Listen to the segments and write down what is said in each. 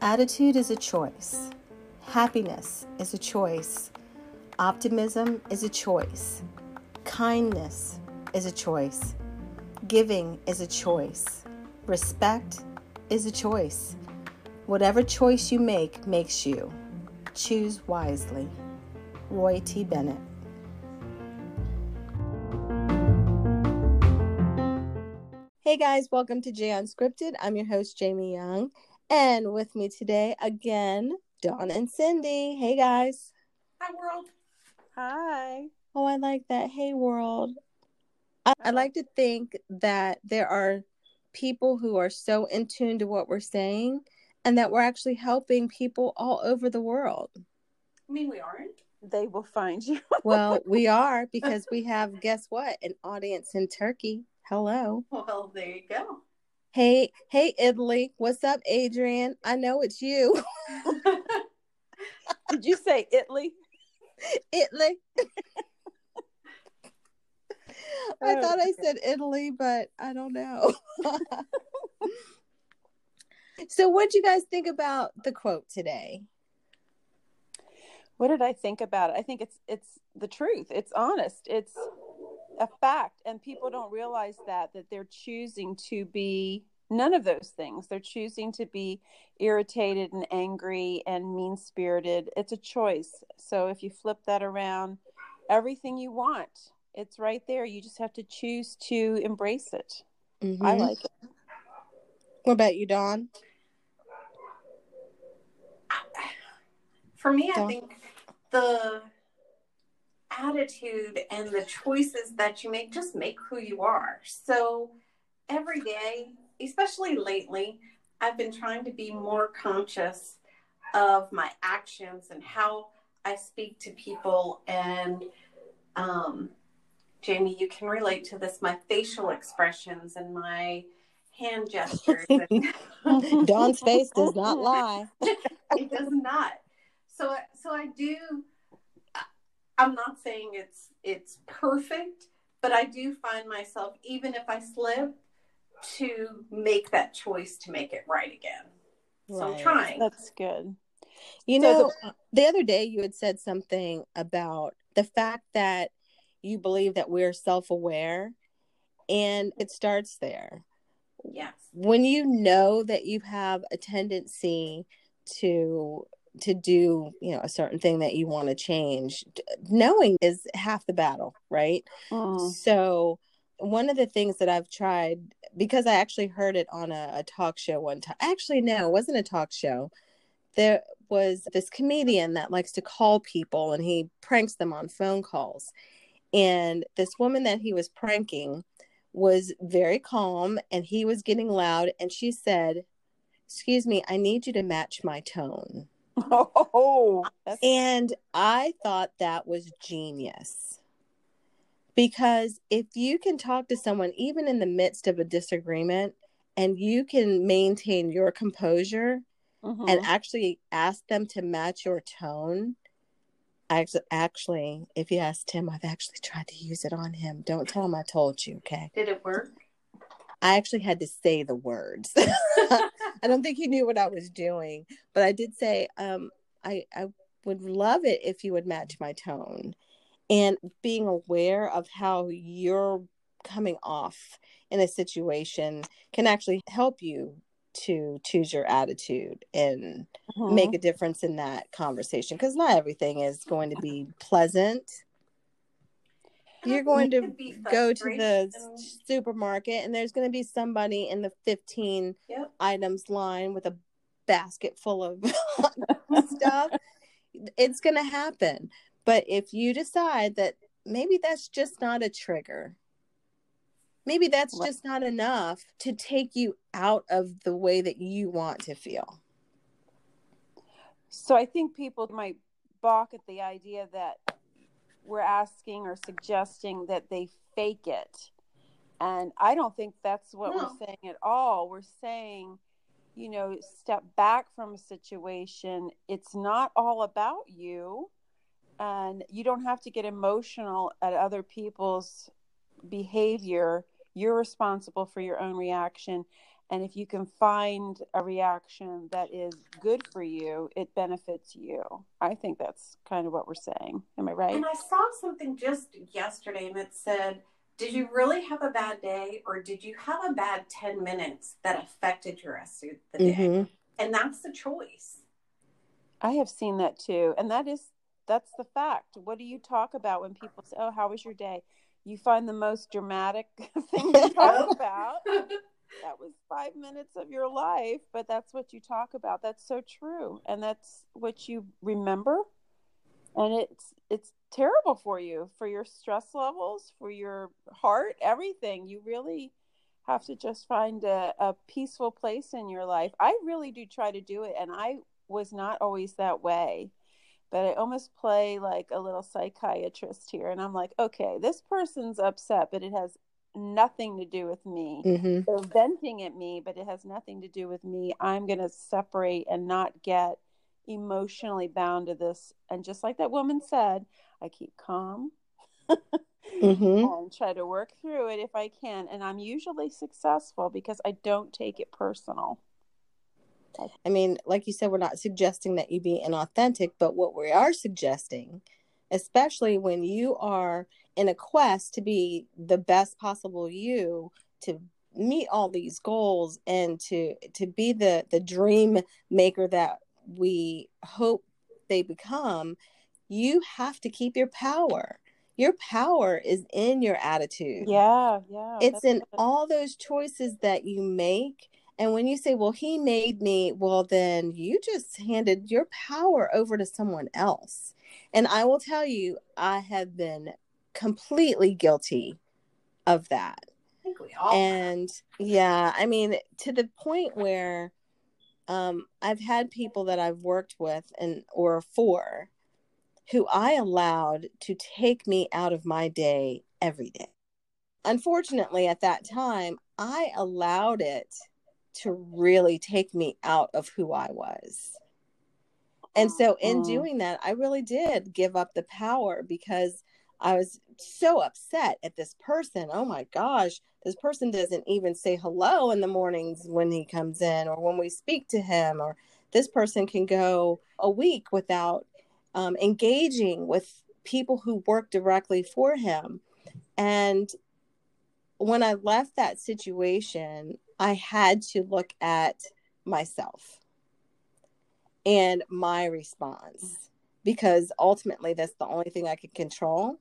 Attitude is a choice. Happiness is a choice. Optimism is a choice. Kindness is a choice. Giving is a choice. Respect is a choice. Whatever choice you make makes you. Choose wisely. Roy T. Bennett. Hey guys, welcome to Jay Unscripted. I'm your host, Jamie Young. And with me today, again, Dawn and Cindy. Hey guys. Hi, world. Hi. Oh, I like that. Hey, world. I, I like to think that there are people who are so in tune to what we're saying and that we're actually helping people all over the world. I mean, we aren't. They will find you. well, we are because we have, guess what, an audience in Turkey. Hello. Well, there you go. Hey, hey, Italy. What's up, Adrian? I know it's you. Did you say Italy? Italy. I oh, thought I said Italy, but I don't know. so, what do you guys think about the quote today? What did I think about it? I think it's it's the truth. It's honest. It's a fact and people don't realize that that they're choosing to be none of those things. They're choosing to be irritated and angry and mean spirited it's a choice. So if you flip that around everything you want it's right there. You just have to choose to embrace it. Mm-hmm. i like it. What about you dawn? For me dawn? i think the attitude and the choices that you make just make who you are. So every day, especially lately, I've been trying to be more conscious of my actions and how I speak to people. And um, Jamie, you can relate to this my facial expressions and my hand gestures. Dawn's face does not lie. it does not. So, so I do I'm not saying it's it's perfect, but I do find myself even if I slip to make that choice to make it right again. Right. So I'm trying. That's good. You so know, the, the other day you had said something about the fact that you believe that we're self-aware and it starts there. Yes. When you know that you have a tendency to to do you know a certain thing that you want to change knowing is half the battle right? Mm. so one of the things that i've tried because i actually heard it on a, a talk show one time actually no it wasn't a talk show. There was this comedian that likes to call people and he pranks them on phone calls. And this woman that he was pranking was very calm and he was getting loud and she said excuse me i need you to match my tone Oh, and I thought that was genius. Because if you can talk to someone, even in the midst of a disagreement, and you can maintain your composure mm-hmm. and actually ask them to match your tone, I actually, if you ask Tim, I've actually tried to use it on him. Don't tell him I told you, okay? Did it work? I actually had to say the words. I don't think he knew what I was doing, but I did say, um, I, I would love it if you would match my tone. And being aware of how you're coming off in a situation can actually help you to choose your attitude and mm-hmm. make a difference in that conversation because not everything is going to be pleasant you're going to go to the supermarket and there's going to be somebody in the 15 yep. items line with a basket full of stuff it's going to happen but if you decide that maybe that's just not a trigger maybe that's what? just not enough to take you out of the way that you want to feel so i think people might balk at the idea that we're asking or suggesting that they fake it. And I don't think that's what no. we're saying at all. We're saying, you know, step back from a situation. It's not all about you. And you don't have to get emotional at other people's behavior. you're responsible for your own reaction and if you can find a reaction that is good for you it benefits you. I think that's kind of what we're saying. Am i right? And i saw something just yesterday and it said did you really have a bad day or did you have a bad 10 minutes that affected your rest of the day? Mm-hmm. and that's the choice. I have seen that too. And that is that's the fact. What do you talk about when people say oh how was your day? You find the most dramatic thing to talk about. that was five minutes of your life but that's what you talk about. That's so true. And that's what you remember. And it's it's terrible for you for your stress levels for your heart everything. You really have to just find a, a peaceful place in your life. I really do try to do it and i was not always that way. But I almost play like a little psychiatrist here. And I'm like, okay, this person's upset, but it has nothing to do with me. Mm-hmm. They're venting at me, but it has nothing to do with me. I'm going to separate and not get emotionally bound to this. And just like that woman said, I keep calm mm-hmm. and try to work through it if I can. And I'm usually successful because I don't take it personal. I mean, like you said, we're not suggesting that you be inauthentic, but what we are suggesting, especially when you are in a quest to be the best possible you, to meet all these goals and to to be the the dream maker that we hope they become, you have to keep your power. Your power is in your attitude. Yeah, yeah. It's in all those choices that you make and when you say, well, he made me, well, then you just handed your power over to someone else. And I will tell you, I have been completely guilty of that. I think we all. And yeah, I mean, to the point where um, I've had people that I've worked with and or for who I allowed to take me out of my day every day. Unfortunately, at that time, I allowed it to really take me out of who I was. And so, in mm-hmm. doing that, I really did give up the power because I was so upset at this person. Oh my gosh, this person doesn't even say hello in the mornings when he comes in or when we speak to him, or this person can go a week without um, engaging with people who work directly for him. And when I left that situation, I had to look at myself and my response because ultimately that's the only thing I could control.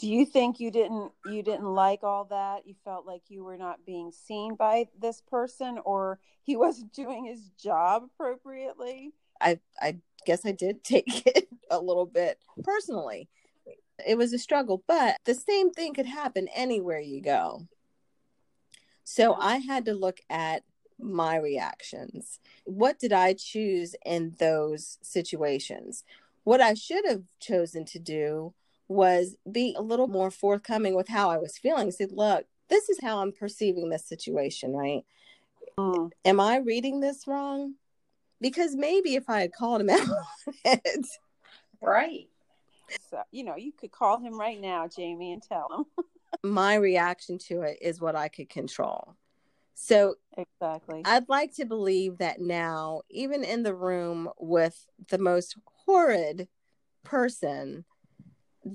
Do you think you didn't you didn't like all that? You felt like you were not being seen by this person or he wasn't doing his job appropriately? I I guess I did take it a little bit personally. It was a struggle, but the same thing could happen anywhere you go. So I had to look at my reactions. What did I choose in those situations? What I should have chosen to do was be a little more forthcoming with how I was feeling. Said, look, this is how I'm perceiving this situation, right? Mm. Am I reading this wrong? Because maybe if I had called him out on it, right? So, you know, you could call him right now, Jamie, and tell him. my reaction to it is what I could control. So exactly. I'd like to believe that now, even in the room with the most horrid person,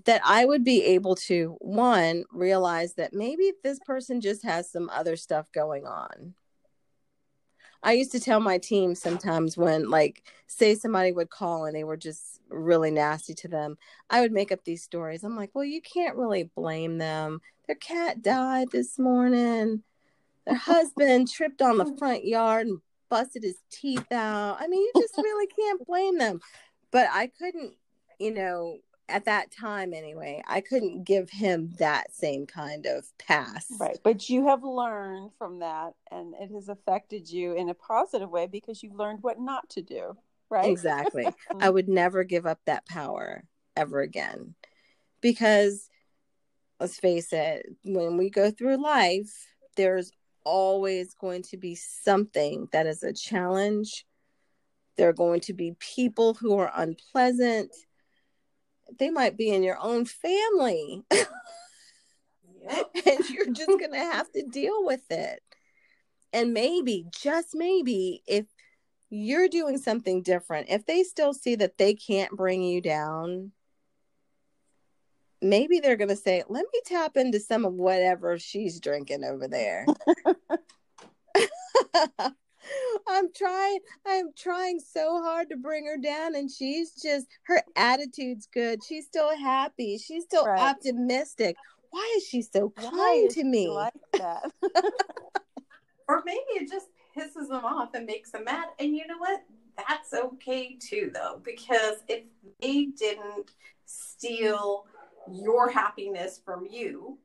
that I would be able to one realize that maybe this person just has some other stuff going on. I used to tell my team sometimes when, like, say somebody would call and they were just really nasty to them, I would make up these stories. I'm like, well, you can't really blame them. Their cat died this morning. Their husband tripped on the front yard and busted his teeth out. I mean, you just really can't blame them. But I couldn't, you know, at that time anyway, I couldn't give him that same kind of pass. Right. But you have learned from that and it has affected you in a positive way because you've learned what not to do. Right. Exactly. I would never give up that power ever again. Because let's face it, when we go through life, there's always going to be something that is a challenge. There are going to be people who are unpleasant they might be in your own family. Yep. and you're just going to have to deal with it. And maybe, just maybe, if you're doing something different, if they still see that they can't bring you down, maybe they're going to say, let me tap into some of whatever she's drinking over there. I'm trying, I'm trying so hard to bring her down, and she's just, her attitude's good. She's still happy. She's still Right. optimistic. Why is she so kind to me? like that? Or maybe it just pisses them off and makes them mad. And you know what? That's okay too, though, because if they didn't steal your happiness from you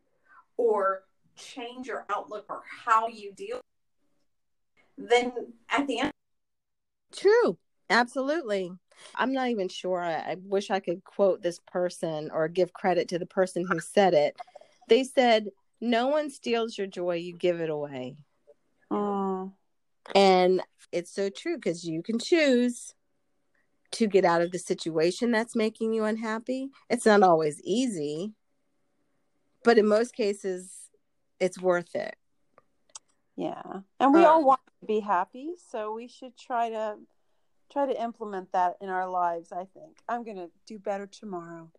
or change your outlook or how you deal, then at the end, True. Absolutely. I'm not even sure. I, I wish I could quote this person or give credit to the person who said it. They said, No one steals your joy, you give it away. Mm, And it's so true because you can choose to get out of the situation that's making you unhappy. It's not always easy, but in most cases, it's worth it. yeah, and we all Um, want be happy, so we should try to try to implement that in our lives. I think I'm gonna do better tomorrow.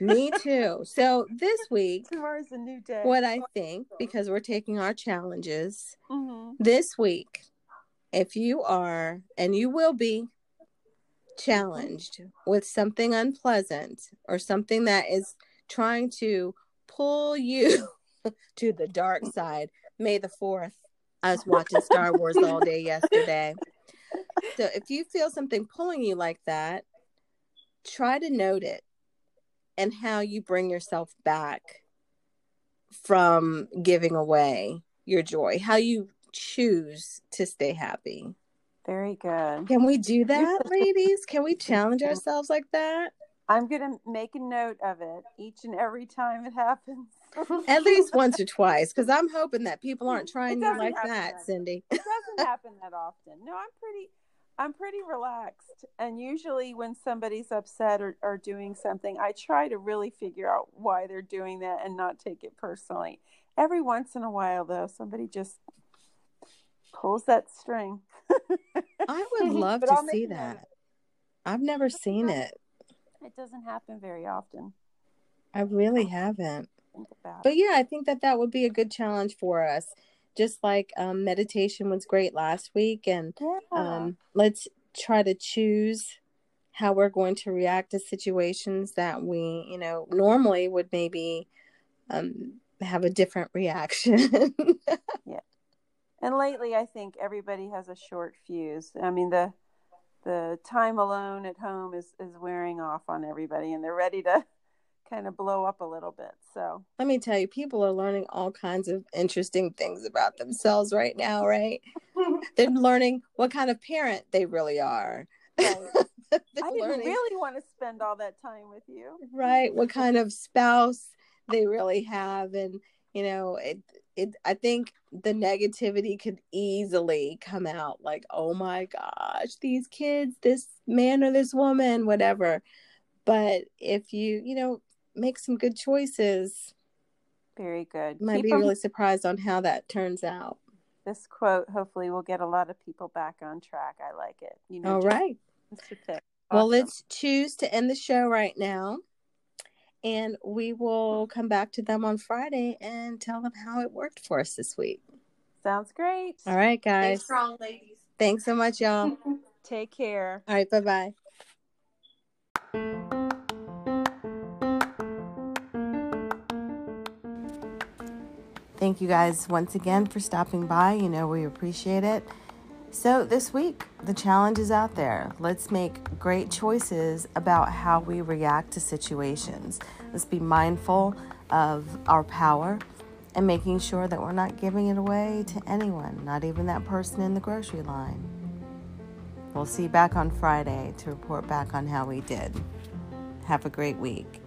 Me too. So this week, Tomorrow's a new day. what I think, because we're taking our challenges hmm this week, if you are, and you will be challenged with something unpleasant or something that is trying to pull you to the dark side, May the 4th. I was watching Star Wars all day yesterday. So if you feel something pulling you like that, try to note it and how you bring yourself back from giving away your joy, how you choose to stay happy. Very good. Can we do that, ladies? Can we challenge ourselves like that? I'm gonna make a note of it each and every time it happens. At least once or twice, because I'm hoping that people aren't trying you like that, that- Cindy. it doesn't happen that often. No, I'm pretty I'm pretty relaxed. And usually when somebody's upset or, or doing something, I try to really figure out why they're doing that and not take it personally. Every once in a while though, somebody just pulls that string. I would love to see that. I've never seen it. It doesn't happen very often. I really oh. haven't. Think about But yeah, I think that that would be a good challenge for us. Just like um, meditation was great last week, and Yeah. um, let's try to choose how we're going to react to situations that we, you know, normally would maybe um, have a different reaction. Yeah. And lately, I think everybody has a short fuse. I mean, the the time alone at home is is wearing off on everybody, and they're ready to kind of blow up a little bit. So, Let me tell you, people are learning all kinds of interesting things about themselves right now, right? They're learning what kind of parent they really are. Right. I didn't learning- really want to spend all that time with you. right what kind of spouse they really have and you know it it i think the negativity could easily come out like oh my gosh these kids this man or this woman whatever but if you you know make some good choices Very good. might Keep be 'em- really surprised on how that turns out This quote hopefully will get a lot of people back on track. I like it. You know, all just right to pick. Well, Awesome. let's choose to end the show right now. And we will come back to them on Friday and tell them how it worked for us this week. Sounds great. All right, Stay guys. strong, ladies. Thanks so much, y'all. Take care. All right, bye bye. Thank you guys once again for stopping by. You know, we appreciate it. So, this week, the challenge is out there. Let's make great choices about how we react to situations. Let's be mindful of our power and making sure that we're not giving it away to anyone, not even that person in the grocery line. We'll see you back on Friday to report back on how we did. Have a great week.